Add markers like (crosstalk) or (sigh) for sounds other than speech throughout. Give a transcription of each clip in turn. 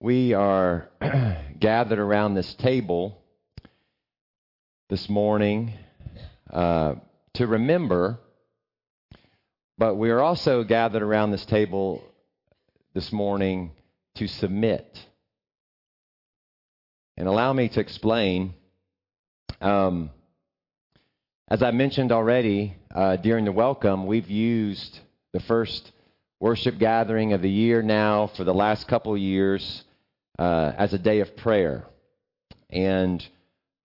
we are (clears throat) gathered around this table this morning uh, to remember, but we are also gathered around this table this morning to submit. And allow me to explain. Um, as I mentioned already uh, during the welcome, we've used the first worship gathering of the year now for the last couple years uh, as a day of prayer. And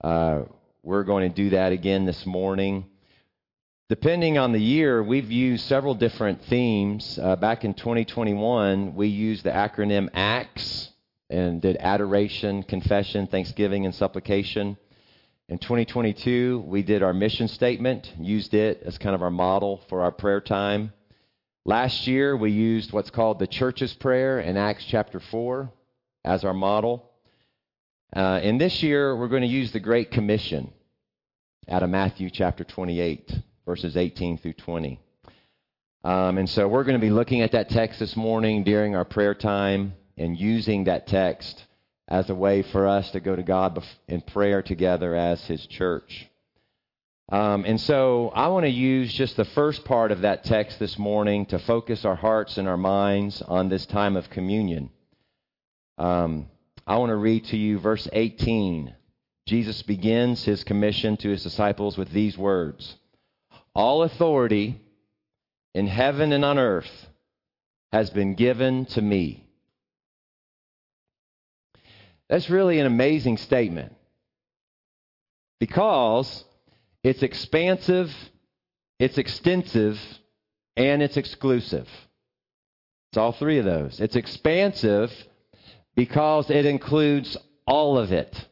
uh, we're going to do that again this morning. Depending on the year, we've used several different themes. Uh, back in 2021, we used the acronym ACTS and did adoration, confession, thanksgiving, and supplication. In 2022, we did our mission statement, used it as kind of our model for our prayer time. Last year, we used what's called the church's prayer in Acts chapter 4 as our model. Uh, and this year, we're going to use the Great Commission out of Matthew chapter 28, verses 18 through 20. Um, and so we're going to be looking at that text this morning during our prayer time and using that text as a way for us to go to God in prayer together as His church. Um, and so I want to use just the first part of that text this morning to focus our hearts and our minds on this time of communion. Um, I want to read to you verse 18. Jesus begins his commission to his disciples with these words All authority in heaven and on earth has been given to me. That's really an amazing statement because it's expansive, it's extensive, and it's exclusive. It's all three of those. It's expansive because it includes all of it.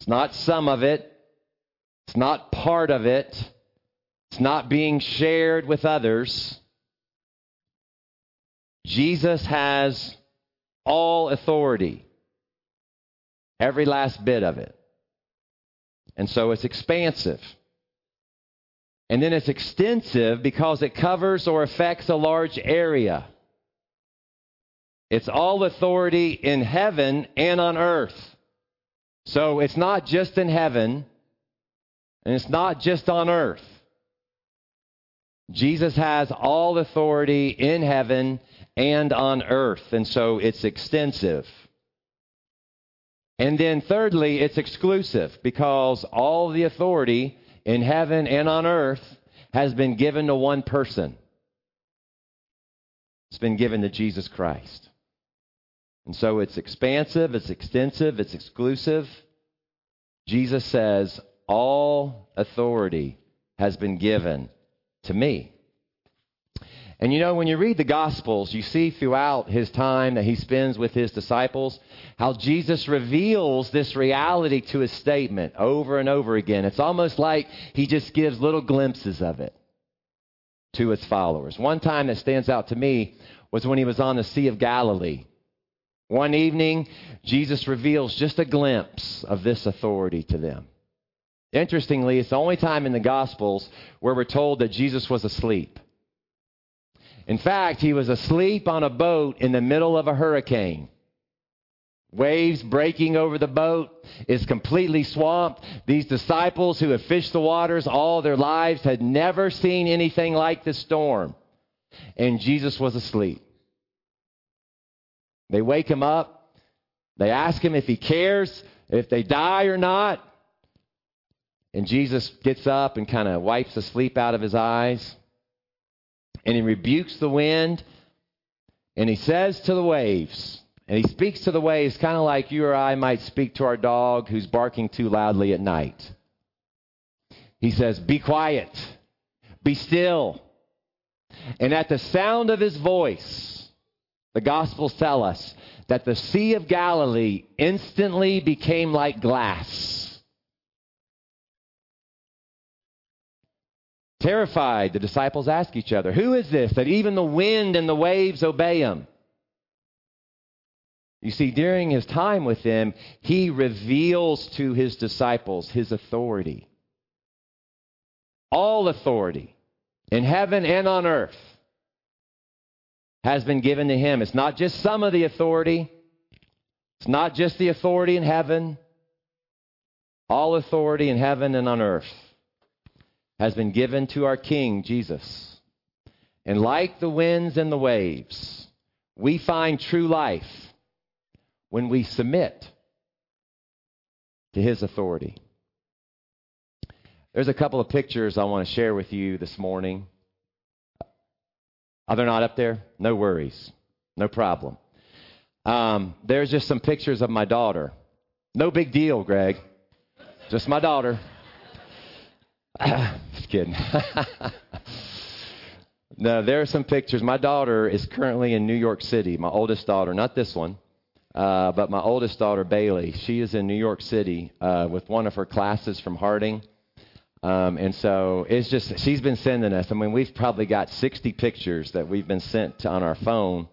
It's not some of it, it's not part of it, it's not being shared with others. Jesus has all authority, every last bit of it. And so it's expansive. And then it's extensive because it covers or affects a large area. It's all authority in heaven and on earth. So it's not just in heaven, and it's not just on earth. Jesus has all authority in heaven and on earth, and so it's extensive. And then, thirdly, it's exclusive because all the authority in heaven and on earth has been given to one person. It's been given to Jesus Christ. And so it's expansive, it's extensive, it's exclusive. Jesus says, All authority has been given to me. And you know, when you read the Gospels, you see throughout his time that he spends with his disciples how Jesus reveals this reality to his statement over and over again. It's almost like he just gives little glimpses of it to his followers. One time that stands out to me was when he was on the Sea of Galilee. One evening, Jesus reveals just a glimpse of this authority to them. Interestingly, it's the only time in the Gospels where we're told that Jesus was asleep. In fact, he was asleep on a boat in the middle of a hurricane. Waves breaking over the boat is completely swamped. These disciples who have fished the waters all their lives had never seen anything like this storm. And Jesus was asleep. They wake him up. They ask him if he cares, if they die or not. And Jesus gets up and kind of wipes the sleep out of his eyes and he rebukes the wind and he says to the waves, and he speaks to the waves kind of like you or I might speak to our dog who's barking too loudly at night. He says, Be quiet, be still. And at the sound of his voice, the Gospels tell us that the Sea of Galilee instantly became like glass Terrified, the disciples ask each other, Who is this that even the wind and the waves obey him? You see, during his time with them, he reveals to his disciples his authority. All authority in heaven and on earth has been given to him. It's not just some of the authority, it's not just the authority in heaven. All authority in heaven and on earth has been given to our King, Jesus. And like the winds and the waves, we find true life when we submit to his authority. There's a couple of pictures I want to share with you this morning. Are they not up there? No worries. No problem. Um, there's just some pictures of my daughter. No big deal, Greg. Just my daughter. (sighs) Just kidding. (laughs) no, there are some pictures. My daughter is currently in New York City. My oldest daughter, not this one, uh, but my oldest daughter, Bailey. She is in New York City uh, with one of her classes from Harding. Um, and so it's just, she's been sending us. I mean, we've probably got 60 pictures that we've been sent on our phone.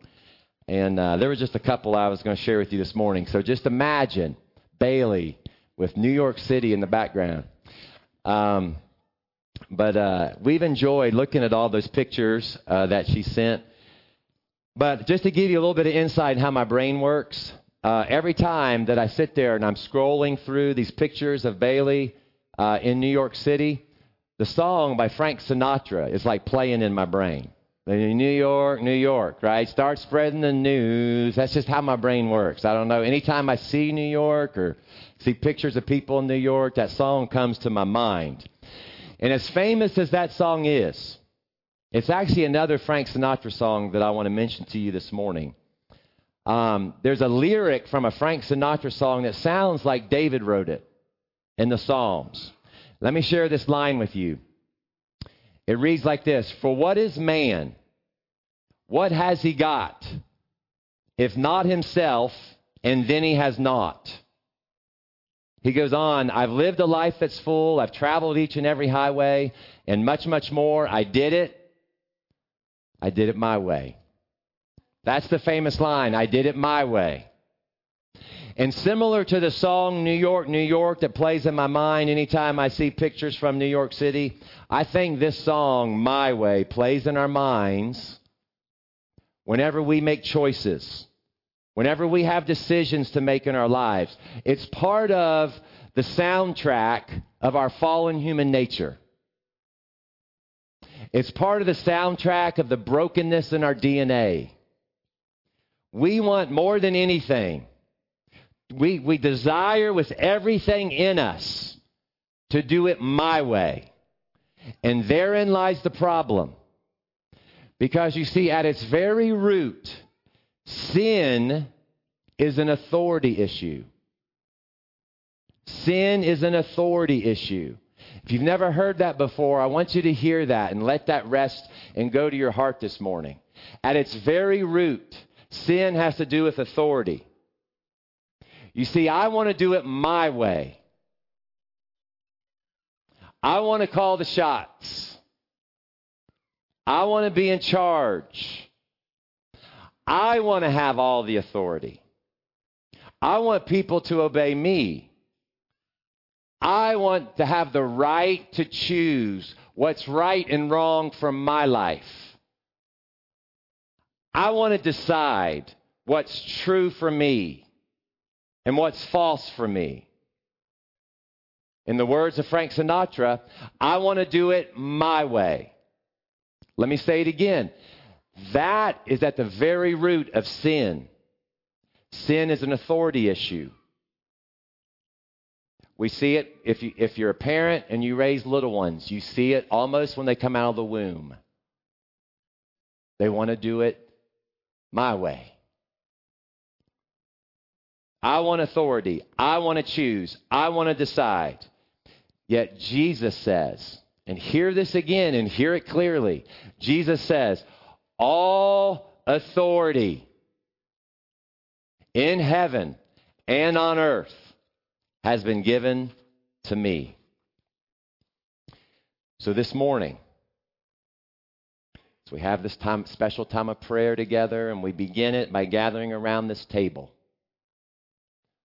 And uh, there was just a couple I was going to share with you this morning. So just imagine Bailey with New York City in the background. Um, but uh, we've enjoyed looking at all those pictures uh, that she sent. But just to give you a little bit of insight in how my brain works, uh, every time that I sit there and I'm scrolling through these pictures of Bailey uh, in New York City, the song by Frank Sinatra is like playing in my brain. New York, New York, right? Start spreading the news. That's just how my brain works. I don't know. Anytime I see New York or see pictures of people in New York, that song comes to my mind. And as famous as that song is, it's actually another Frank Sinatra song that I want to mention to you this morning. Um, there's a lyric from a Frank Sinatra song that sounds like David wrote it in the Psalms. Let me share this line with you. It reads like this For what is man? What has he got? If not himself, and then he has not. He goes on, I've lived a life that's full. I've traveled each and every highway, and much, much more. I did it. I did it my way. That's the famous line I did it my way. And similar to the song New York, New York that plays in my mind anytime I see pictures from New York City, I think this song, My Way, plays in our minds whenever we make choices, whenever we have decisions to make in our lives. It's part of the soundtrack of our fallen human nature. It's part of the soundtrack of the brokenness in our DNA. We want more than anything we, we desire with everything in us to do it my way. And therein lies the problem. Because you see, at its very root, sin is an authority issue. Sin is an authority issue. If you've never heard that before, I want you to hear that and let that rest and go to your heart this morning. At its very root, sin has to do with authority. You see, I want to do it my way. I want to call the shots. I want to be in charge. I want to have all the authority. I want people to obey me. I want to have the right to choose what's right and wrong for my life. I want to decide what's true for me and what's false for me. In the words of Frank Sinatra, I want to do it my way. Let me say it again. That is at the very root of sin. Sin is an authority issue. We see it if, you, if you're a parent and you raise little ones, you see it almost when they come out of the womb. They want to do it my way. I want authority. I want to choose. I want to decide. Yet Jesus says, and hear this again and hear it clearly. Jesus says, All authority in heaven and on earth has been given to me. So this morning, as we have this time, special time of prayer together, and we begin it by gathering around this table.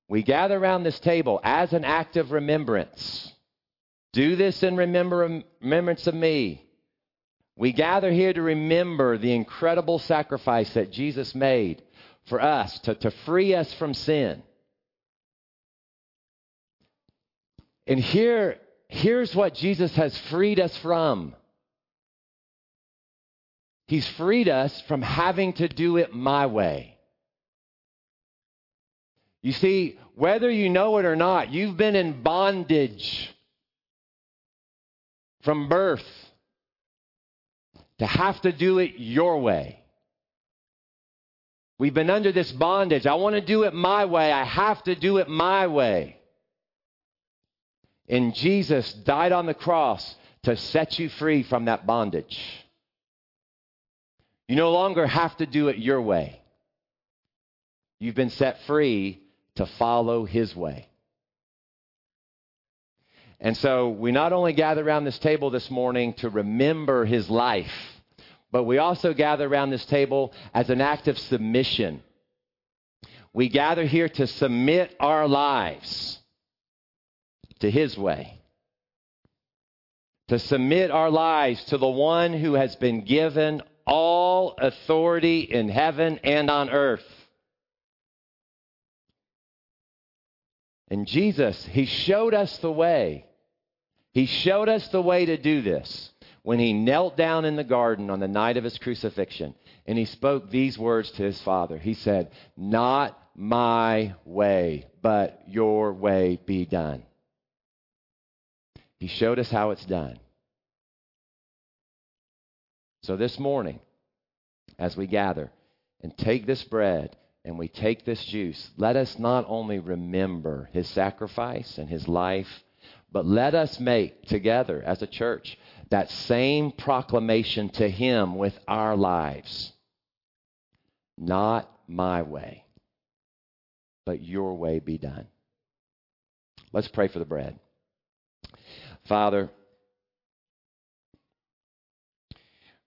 We gather around this table as an act of remembrance. Do this in remember, remembrance of me. We gather here to remember the incredible sacrifice that Jesus made for us to, to free us from sin. And here, here's what Jesus has freed us from. He's freed us from having to do it my way. You see, whether you know it or not, you've been in bondage from birth to have to do it your way. We've been under this bondage. I want to do it my way. I have to do it my way. And Jesus died on the cross to set you free from that bondage. You no longer have to do it your way. You've been set free to follow his way. And so we not only gather around this table this morning to remember his life, but we also gather around this table as an act of submission. We gather here to submit our lives to his way, to submit our lives to the one who has been given all authority in heaven and on earth. And Jesus, He showed us the way. He showed us the way to do this when He knelt down in the garden on the night of His crucifixion and He spoke these words to His Father. He said, Not my way, but your way be done. He showed us how it's done. So this morning, as we gather and take this bread and we take this juice, let us not only remember his sacrifice and his life, but let us make together as a church that same proclamation to him with our lives. Not my way, but your way be done. Let's pray for the bread. Father,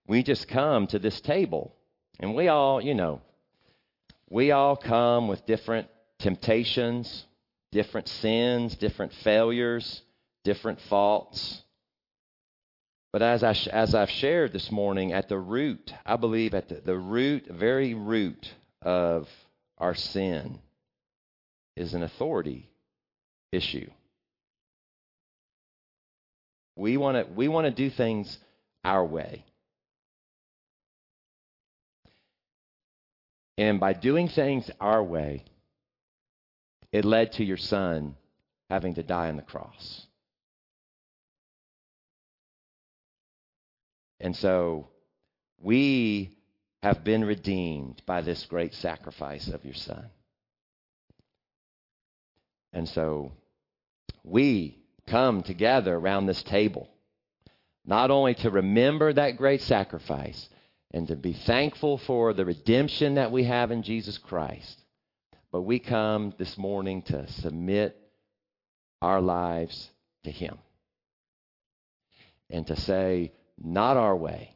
we just come to this table, and we all, you know, we all come with different temptations, different sins, different failures, different faults. But as, I, as I've shared this morning, at the root, I believe at the, the root, very root of our sin is an authority issue. We want to we want to do things our way. And by doing things our way, it led to your son having to die on the cross. And so we have been redeemed by this great sacrifice of your son. And so we come together around this table, not only to remember that great sacrifice, and to be thankful for the redemption that we have in Jesus Christ. But we come this morning to submit our lives to Him and to say, not our way,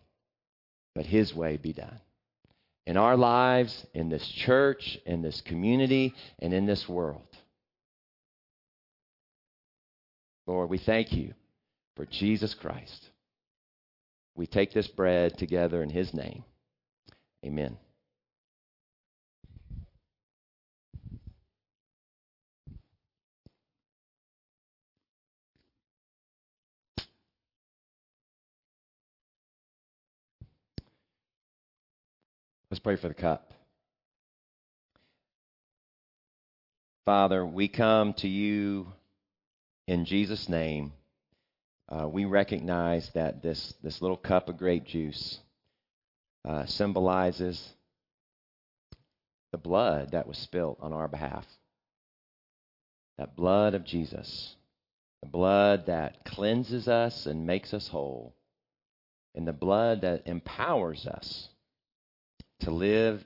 but His way be done. In our lives, in this church, in this community, and in this world. Lord, we thank you for Jesus Christ we take this bread together in his name. Amen. Let's pray for the cup. Father, we come to you in Jesus' name uh, we recognize that this, this little cup of grape juice uh, symbolizes the blood that was spilt on our behalf. That blood of Jesus, the blood that cleanses us and makes us whole, and the blood that empowers us to live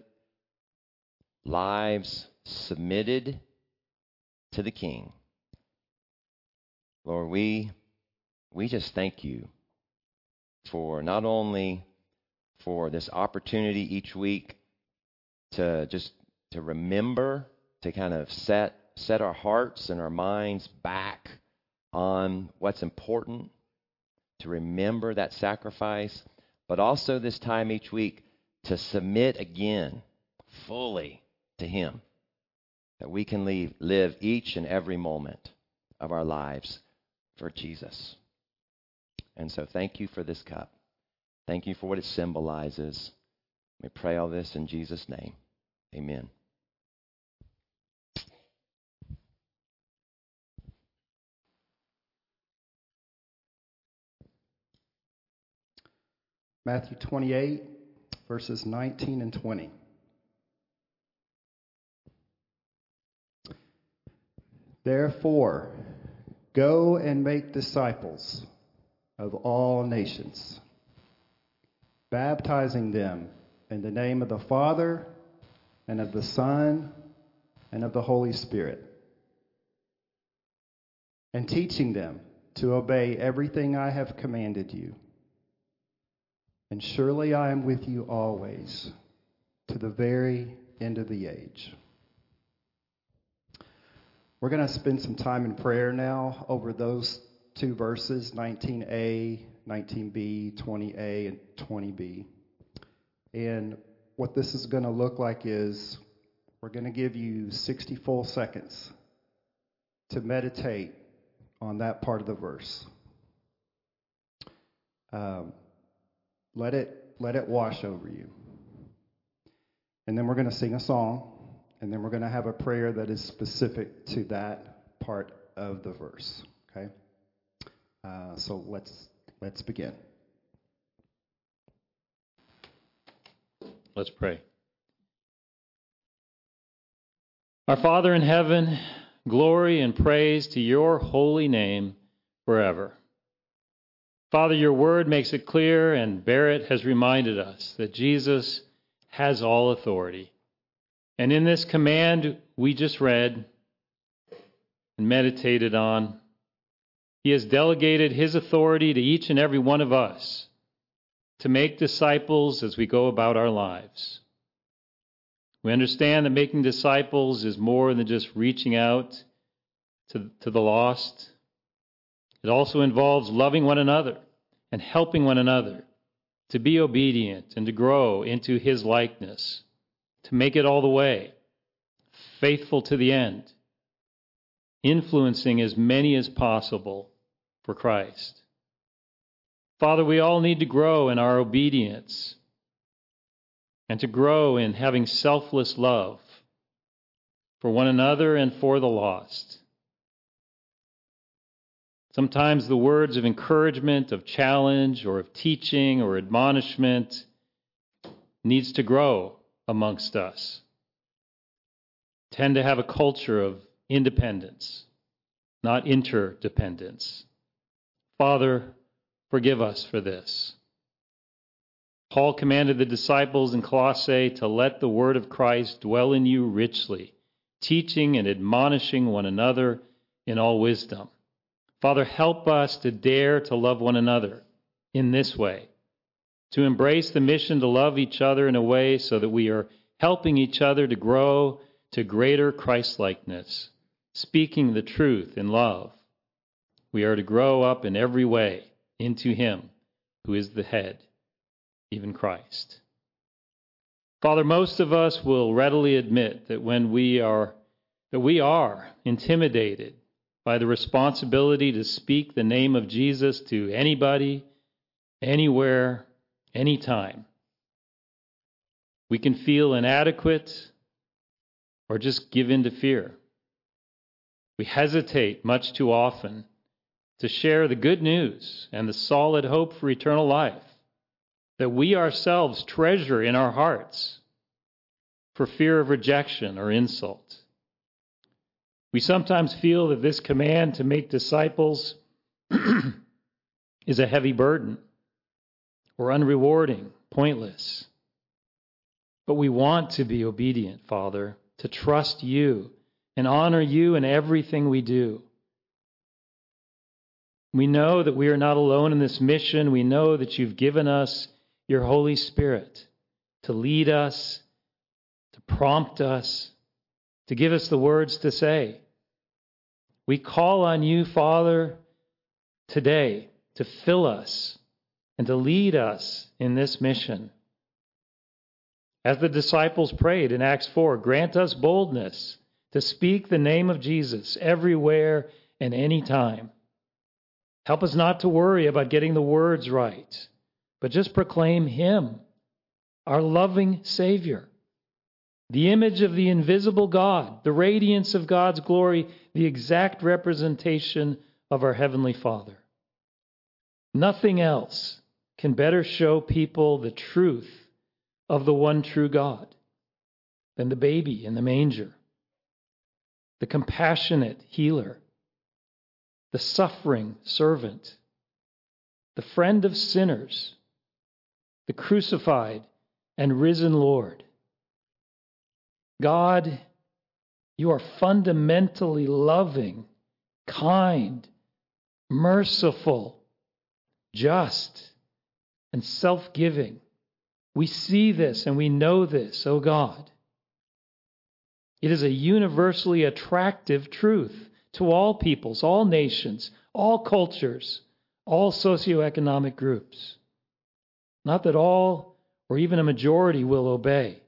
lives submitted to the King. Lord, we we just thank you for not only for this opportunity each week to just to remember to kind of set set our hearts and our minds back on what's important to remember that sacrifice but also this time each week to submit again fully to Him, that we can leave, live each and every moment of our lives for Jesus. And so, thank you for this cup. Thank you for what it symbolizes. We pray all this in Jesus' name. Amen. Matthew 28, verses 19 and 20. Therefore, go and make disciples of all nations, baptizing them in the name of the Father and of the Son and of the Holy Spirit, and teaching them to obey everything I have commanded you. And surely I am with you always to the very end of the age. We're going to spend some time in prayer now over those two verses 19a, 19b, 20a, and 20b. And what this is going to look like is we're going to give you 60 full seconds to meditate on that part of the verse. Um, let it, let it wash over you. And then we're going to sing a song, and then we're going to have a prayer that is specific to that part of the verse. Okay? Uh, so let's, let's begin. Let's pray. Our Father in heaven, glory and praise to your holy name forever. Father, your word makes it clear, and Barrett has reminded us that Jesus has all authority. And in this command we just read and meditated on, he has delegated his authority to each and every one of us to make disciples as we go about our lives. We understand that making disciples is more than just reaching out to, to the lost it also involves loving one another and helping one another to be obedient and to grow into his likeness, to make it all the way, faithful to the end, influencing as many as possible for Christ. Father, we all need to grow in our obedience and to grow in having selfless love for one another and for the lost. Sometimes the words of encouragement, of challenge, or of teaching or admonishment needs to grow amongst us. Tend to have a culture of independence, not interdependence. Father, forgive us for this. Paul commanded the disciples in Colossae to let the word of Christ dwell in you richly, teaching and admonishing one another in all wisdom Father, help us to dare to love one another in this way, to embrace the mission to love each other in a way so that we are helping each other to grow to greater Christlikeness, speaking the truth in love. We are to grow up in every way into Him who is the head, even Christ. Father, most of us will readily admit that when we are that we are intimidated by the responsibility to speak the name of Jesus to anybody, anywhere, anytime. We can feel inadequate or just give in to fear. We hesitate much too often to share the good news and the solid hope for eternal life that we ourselves treasure in our hearts for fear of rejection or insult. We sometimes feel that this command to make disciples (clears throat) is a heavy burden or unrewarding, pointless. But we want to be obedient, Father, to trust you and honor you in everything we do. We know that we are not alone in this mission. We know that you've given us your Holy Spirit to lead us, to prompt us, to give us the words to say. We call on you, Father, today to fill us and to lead us in this mission. As the disciples prayed in Acts 4, grant us boldness to speak the name of Jesus everywhere and anytime. Help us not to worry about getting the words right, but just proclaim Him, our loving Savior, the image of the invisible God, the radiance of God's glory, the exact representation of our Heavenly Father. Nothing else can better show people the truth of the one true God than the baby in the manger, the compassionate healer, the suffering servant, the friend of sinners, the crucified and risen Lord. God, you are fundamentally loving, kind, merciful, just, and self giving. We see this and we know this, O oh God. It is a universally attractive truth to all peoples, all nations, all cultures, all socioeconomic groups. Not that all or even a majority will obey,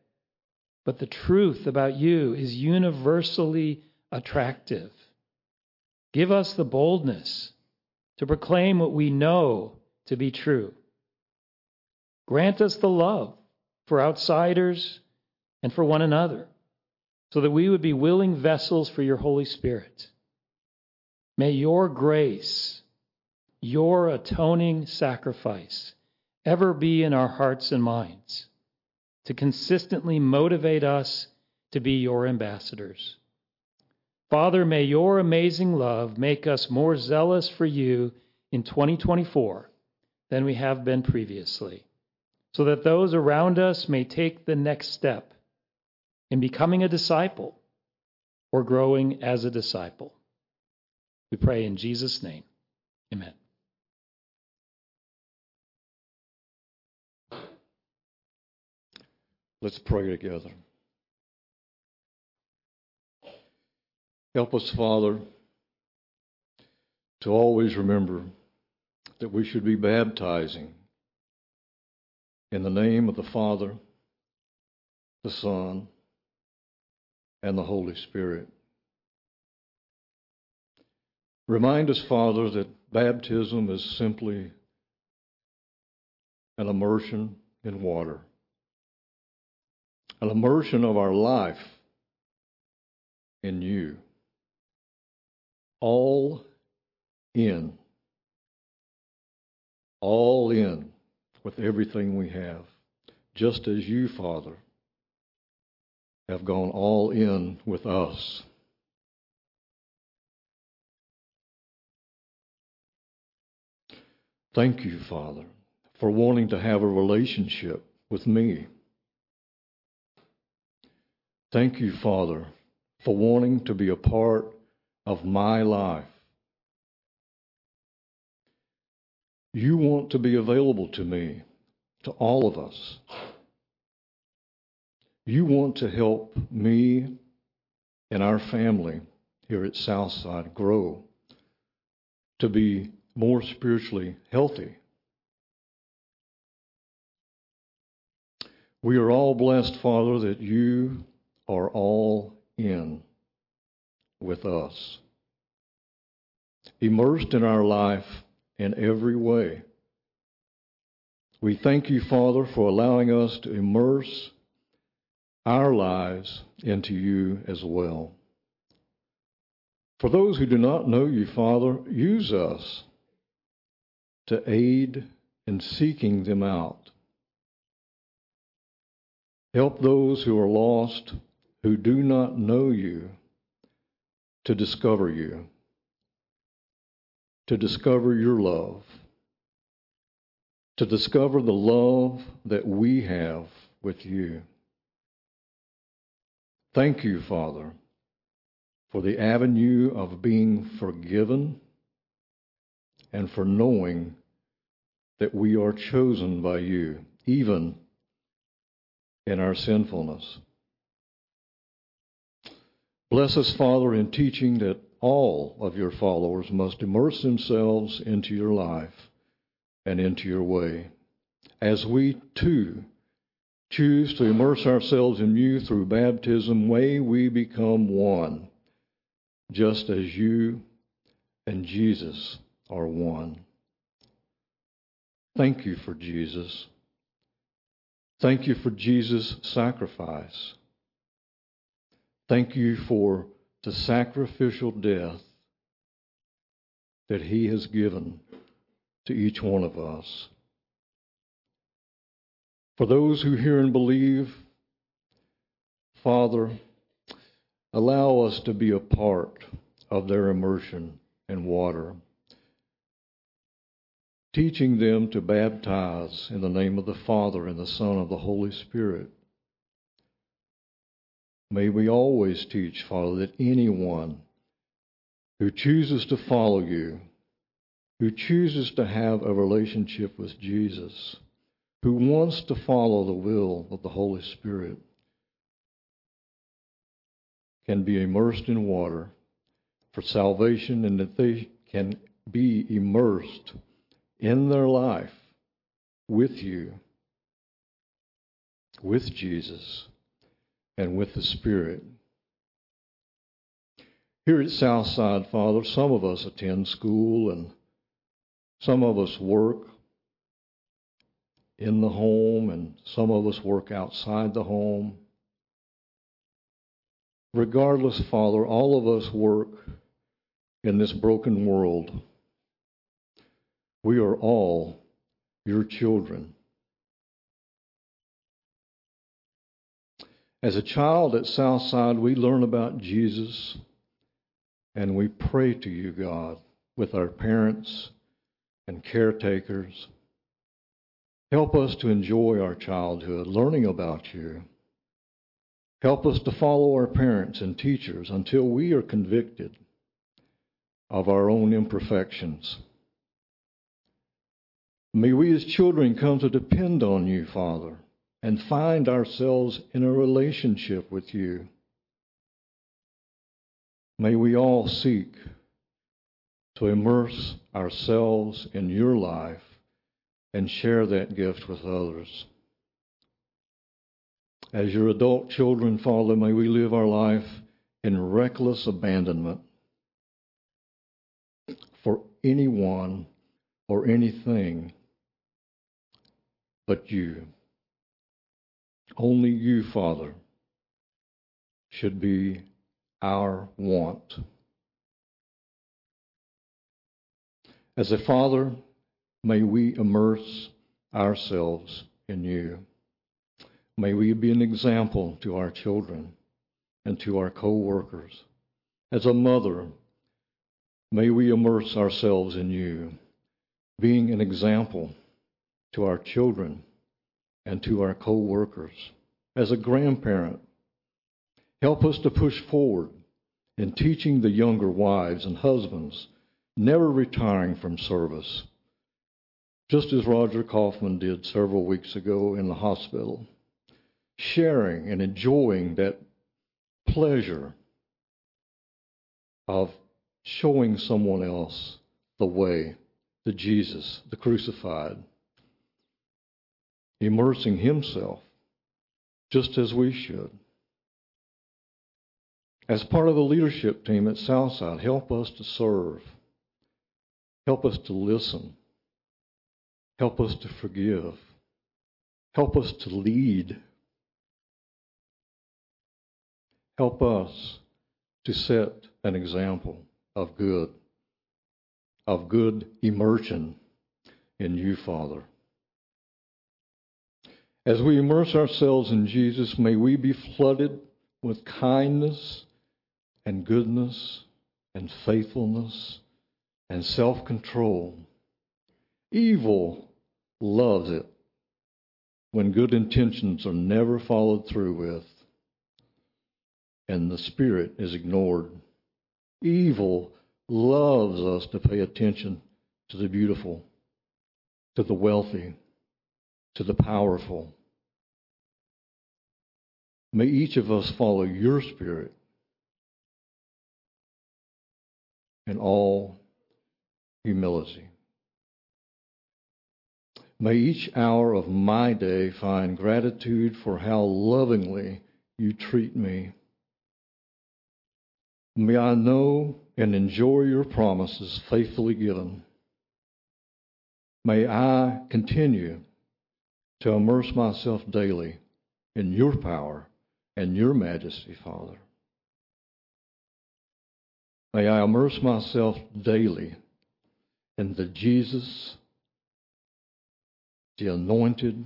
but the truth about you is universally attractive. Give us the boldness to proclaim what we know to be true. Grant us the love for outsiders and for one another, so that we would be willing vessels for your Holy Spirit. May your grace, your atoning sacrifice, ever be in our hearts and minds to consistently motivate us to be your ambassadors. Father, may your amazing love make us more zealous for you in 2024 than we have been previously, so that those around us may take the next step in becoming a disciple or growing as a disciple. We pray in Jesus' name. Amen. Let's pray together. Help us, Father, to always remember that we should be baptizing in the name of the Father, the Son, and the Holy Spirit. Remind us, Father, that baptism is simply an immersion in water, an immersion of our life in you all in. All in with everything we have. Just as you, Father, have gone all in with us. Thank you, Father, for wanting to have a relationship with me. Thank you, Father, for wanting to be a part of my life. You want to be available to me, to all of us. You want to help me and our family here at Southside grow to be more spiritually healthy. We are all blessed, Father, that you are all in with us, immersed in our life in every way. We thank you, Father, for allowing us to immerse our lives into you as well. For those who do not know you, Father, use us to aid in seeking them out. Help those who are lost, who do not know you, to discover you, to discover your love, to discover the love that we have with you. Thank you, Father, for the avenue of being forgiven and for knowing that we are chosen by you, even in our sinfulness. Bless us, Father, in teaching that all of your followers must immerse themselves into your life and into your way. As we too choose to immerse ourselves in you through baptism, may we become one, just as you and Jesus are one. Thank you for Jesus. Thank you for Jesus' sacrifice. Thank you for the sacrificial death that he has given to each one of us. For those who hear and believe, Father, allow us to be a part of their immersion in water, teaching them to baptize in the name of the Father and the Son and the Holy Spirit. May we always teach, Father, that anyone who chooses to follow you, who chooses to have a relationship with Jesus, who wants to follow the will of the Holy Spirit, can be immersed in water for salvation and that they can be immersed in their life with you, with Jesus, and with the Spirit. Here at Southside, Father, some of us attend school and some of us work in the home and some of us work outside the home. Regardless, Father, all of us work in this broken world. We are all your children. As a child at Southside, we learn about Jesus and we pray to you, God, with our parents and caretakers. Help us to enjoy our childhood, learning about you. Help us to follow our parents and teachers until we are convicted of our own imperfections. May we as children come to depend on you, Father, and find ourselves in a relationship with you. May we all seek to immerse ourselves in your life and share that gift with others. As your adult children, Father, may we live our life in reckless abandonment for anyone or anything but you. Only you, Father, should be our want. As a father, may we immerse ourselves in you. May we be an example to our children and to our co workers. As a mother, may we immerse ourselves in you, being an example to our children and to our co workers. As a grandparent, Help us to push forward in teaching the younger wives and husbands, never retiring from service, just as Roger Coffman did several weeks ago in the hospital, sharing and enjoying that pleasure of showing someone else the way, the Jesus, the crucified, immersing himself just as we should. As part of the leadership team at Southside, help us to serve. Help us to listen. Help us to forgive. Help us to lead. Help us to set an example of good, of good immersion in you, Father. As we immerse ourselves in Jesus, may we be flooded with kindness and goodness and faithfulness and self control. Evil loves it when good intentions are never followed through with and the Spirit is ignored. Evil loves us to pay attention to the beautiful, to the wealthy, to the powerful. May each of us follow your Spirit in all humility. May each hour of my day find gratitude for how lovingly you treat me. May I know and enjoy your promises faithfully given. May I continue to immerse myself daily in your power and your majesty, Father. May I immerse myself daily in the Jesus, the anointed,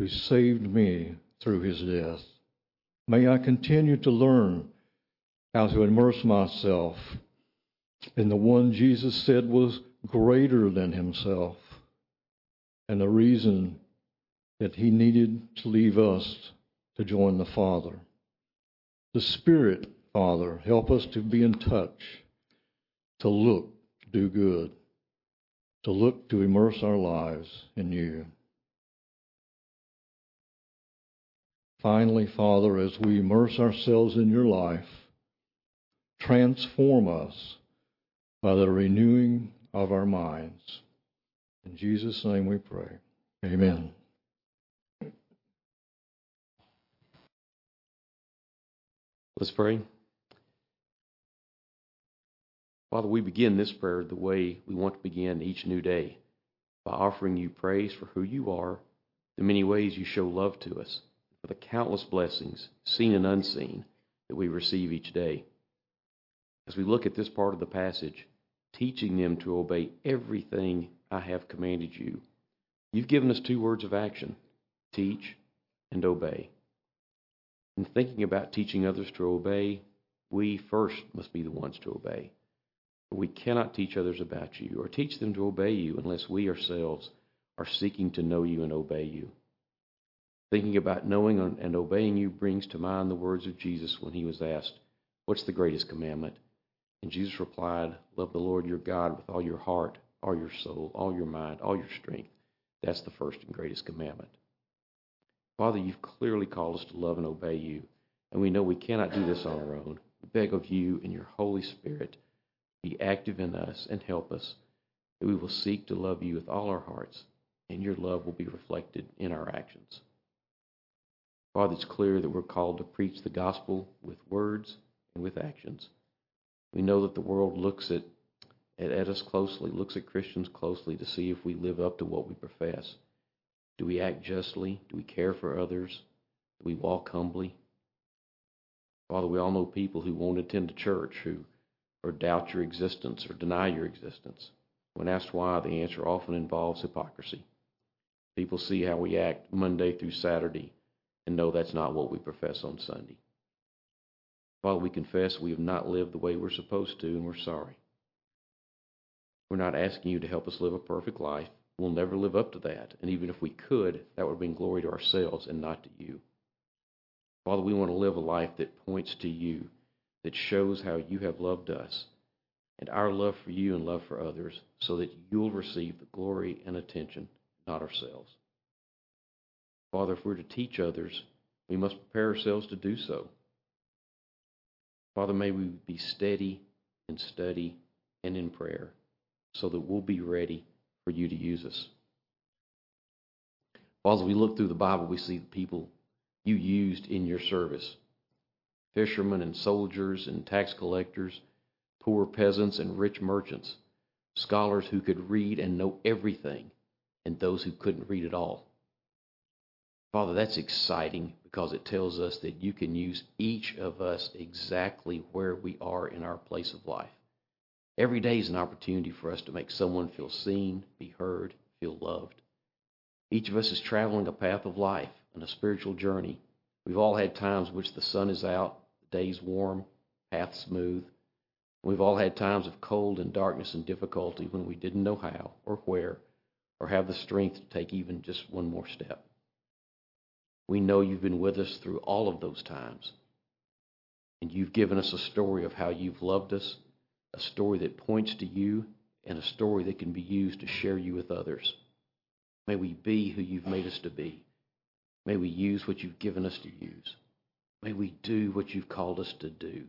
who saved me through his death. May I continue to learn how to immerse myself in the one Jesus said was greater than himself and the reason that he needed to leave us to join the Father. The Spirit, Father, help us to be in touch, to look, do good, to look to immerse our lives in you. Finally, Father, as we immerse ourselves in your life, transform us by the renewing of our minds. In Jesus' name we pray. Amen. Let's pray. Father, we begin this prayer the way we want to begin each new day by offering you praise for who you are, the many ways you show love to us, for the countless blessings, seen and unseen, that we receive each day. As we look at this part of the passage, teaching them to obey everything I have commanded you, you've given us two words of action teach and obey. In thinking about teaching others to obey, we first must be the ones to obey. We cannot teach others about you or teach them to obey you unless we ourselves are seeking to know you and obey you. Thinking about knowing and obeying you brings to mind the words of Jesus when he was asked, What's the greatest commandment? And Jesus replied, Love the Lord your God with all your heart, all your soul, all your mind, all your strength. That's the first and greatest commandment. Father, you've clearly called us to love and obey you, and we know we cannot do this on our own. We beg of you and your Holy Spirit to be active in us and help us, that we will seek to love you with all our hearts, and your love will be reflected in our actions. Father, it's clear that we're called to preach the gospel with words and with actions. We know that the world looks at, at, at us closely, looks at Christians closely to see if we live up to what we profess. Do we act justly? Do we care for others? Do we walk humbly? Father, we all know people who won't attend a church, who or doubt your existence or deny your existence. When asked why, the answer often involves hypocrisy. People see how we act Monday through Saturday and know that's not what we profess on Sunday. Father, we confess we have not lived the way we're supposed to, and we're sorry. We're not asking you to help us live a perfect life. We'll never live up to that. And even if we could, that would bring glory to ourselves and not to you. Father, we want to live a life that points to you, that shows how you have loved us and our love for you and love for others, so that you'll receive the glory and attention, not ourselves. Father, if we're to teach others, we must prepare ourselves to do so. Father, may we be steady in study and in prayer so that we'll be ready for you to use us. Well, as we look through the Bible, we see the people you used in your service fishermen and soldiers and tax collectors, poor peasants and rich merchants, scholars who could read and know everything, and those who couldn't read at all. Father, that's exciting because it tells us that you can use each of us exactly where we are in our place of life. Every day is an opportunity for us to make someone feel seen, be heard, feel loved. Each of us is traveling a path of life and a spiritual journey. We've all had times which the sun is out, the day's warm, path smooth. We've all had times of cold and darkness and difficulty when we didn't know how or where or have the strength to take even just one more step. We know you've been with us through all of those times. And you've given us a story of how you've loved us, a story that points to you, and a story that can be used to share you with others. May we be who you've made us to be. May we use what you've given us to use. May we do what you've called us to do.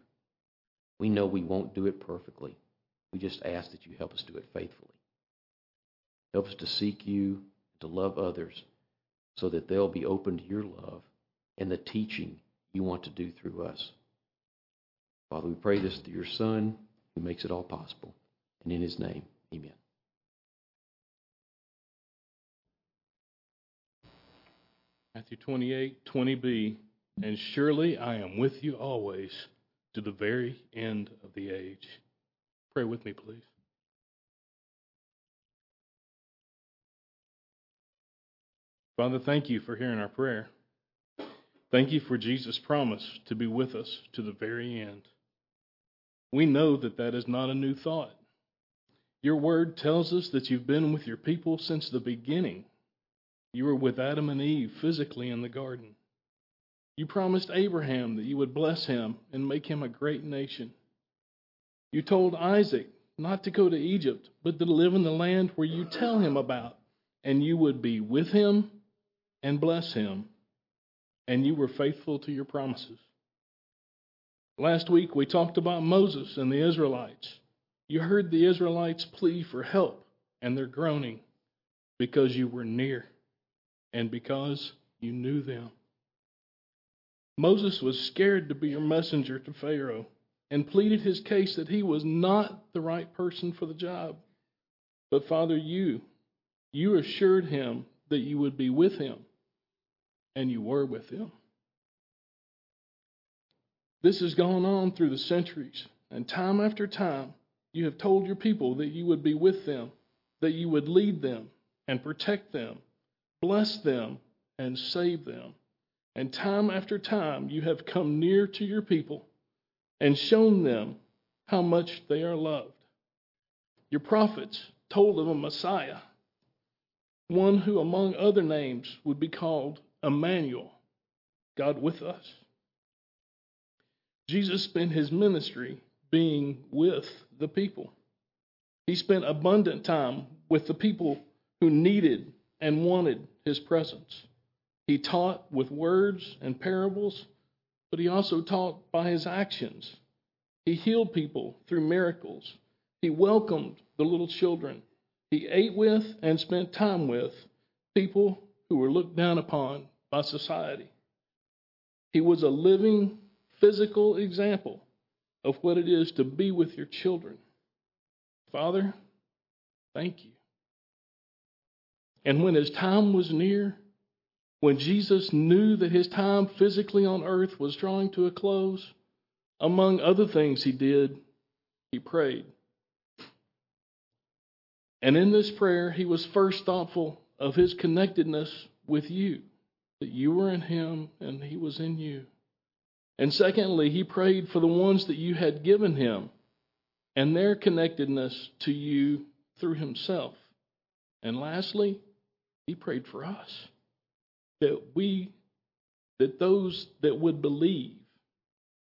We know we won't do it perfectly. We just ask that you help us do it faithfully. Help us to seek you, and to love others, so that they'll be open to your love and the teaching you want to do through us. Father, we pray this through your Son, who makes it all possible. And in his name, amen. Matthew 28, 20b. And surely I am with you always to the very end of the age. Pray with me, please. Father, thank you for hearing our prayer. Thank you for Jesus' promise to be with us to the very end. We know that that is not a new thought. Your word tells us that you've been with your people since the beginning. You were with Adam and Eve physically in the garden. You promised Abraham that you would bless him and make him a great nation. You told Isaac not to go to Egypt, but to live in the land where you tell him about, and you would be with him and bless him. And you were faithful to your promises. Last week we talked about Moses and the Israelites. You heard the Israelites plea for help, and they're groaning because you were near and because you knew them. Moses was scared to be your messenger to Pharaoh and pleaded his case that he was not the right person for the job. But Father, you, you assured him that you would be with him, and you were with him. This has gone on through the centuries, and time after time, you have told your people that you would be with them, that you would lead them and protect them, bless them and save them. And time after time, you have come near to your people and shown them how much they are loved. Your prophets told of a Messiah, one who, among other names, would be called Emmanuel, God with us. Jesus spent his ministry being with the people. He spent abundant time with the people who needed and wanted his presence. He taught with words and parables, but he also taught by his actions. He healed people through miracles. He welcomed the little children. He ate with and spent time with people who were looked down upon by society. He was a living physical example of what it is to be with your children. Father, thank you. And when his time was near, when Jesus knew that his time physically on earth was drawing to a close, among other things he did, he prayed. And in this prayer, he was first thoughtful of his connectedness with you, that you were in him and he was in you. And secondly, he prayed for the ones that you had given him and their connectedness to you through himself. And lastly, he prayed for us that we, that those that would believe.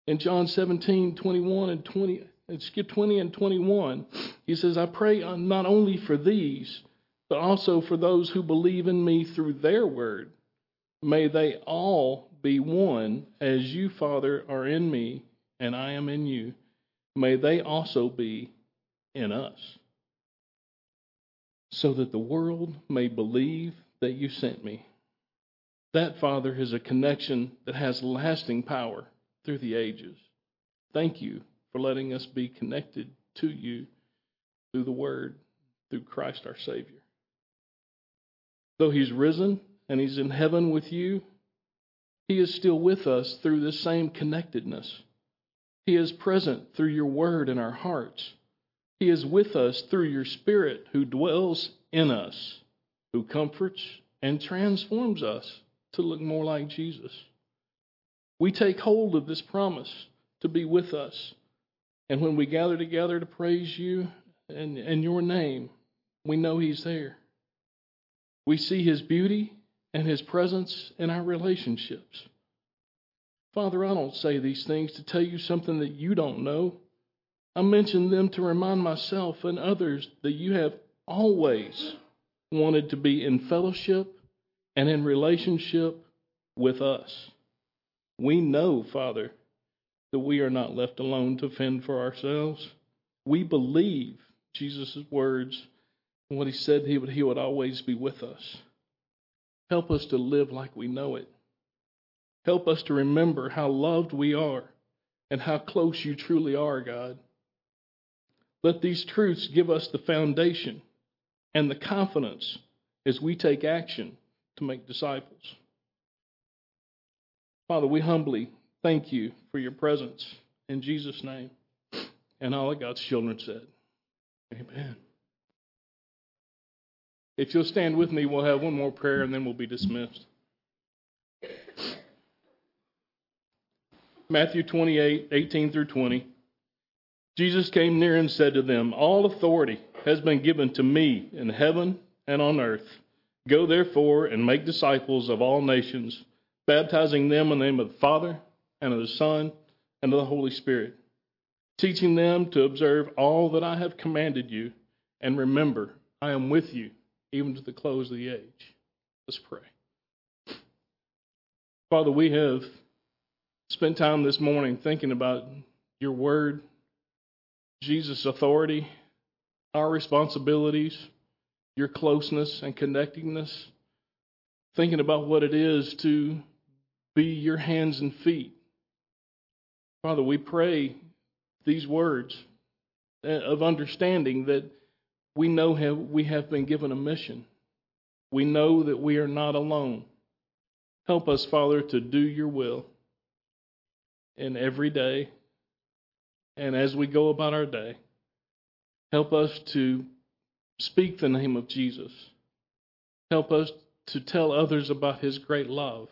In John 17, 21 and 20, skip 20 and 21, he says, I pray not only for these, but also for those who believe in me through their word. May they all be one, as you, Father, are in me, and I am in you. May they also be in us, so that the world may believe that you sent me. That, Father, is a connection that has lasting power through the ages. Thank you for letting us be connected to you through the Word, through Christ our Savior. Though He's risen and He's in heaven with you, He is still with us through this same connectedness. He is present through your Word in our hearts. He is with us through your Spirit who dwells in us, who comforts and transforms us to look more like Jesus. We take hold of this promise to be with us. And when we gather together to praise you and, and your name, we know He's there. We see His beauty and His presence in our relationships. Father, I don't say these things to tell you something that you don't know. I mention them to remind myself and others that you have always wanted to be in fellowship and in relationship with us. We know, Father, that we are not left alone to fend for ourselves. We believe Jesus' words And what he said he would, he would always be with us. Help us to live like we know it. Help us to remember how loved we are and how close you truly are, God. Let these truths give us the foundation and the confidence as we take action to make disciples. Father, we humbly thank you for your presence in Jesus' name. And all of God's children said, Amen. If you'll stand with me, we'll have one more prayer and then we'll be dismissed. Matthew 28, 18 through 20. Jesus came near and said to them, All authority has been given to me in heaven and on earth. Go therefore and make disciples of all nations, baptizing them in the name of the Father, and of the Son, and of the Holy Spirit, teaching them to observe all that I have commanded you. And remember, I am with you even to the close of the age. Let's pray. Father, we have spent time this morning thinking about your word, Jesus' authority, our responsibilities, your closeness and connectedness, thinking about what it is to be your hands and feet. Father, we pray these words of understanding that we know have, we have been given a mission. We know that we are not alone. Help us, Father, to do your will in every day and as we go about our day. Help us to speak the name of Jesus. Help us to tell others about his great love.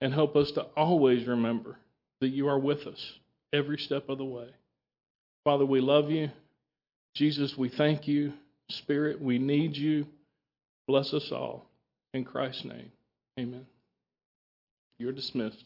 And help us to always remember that you are with us every step of the way. Father, we love you. Jesus, we thank you. Spirit, we need you. Bless us all. In Christ's name, amen. You're dismissed.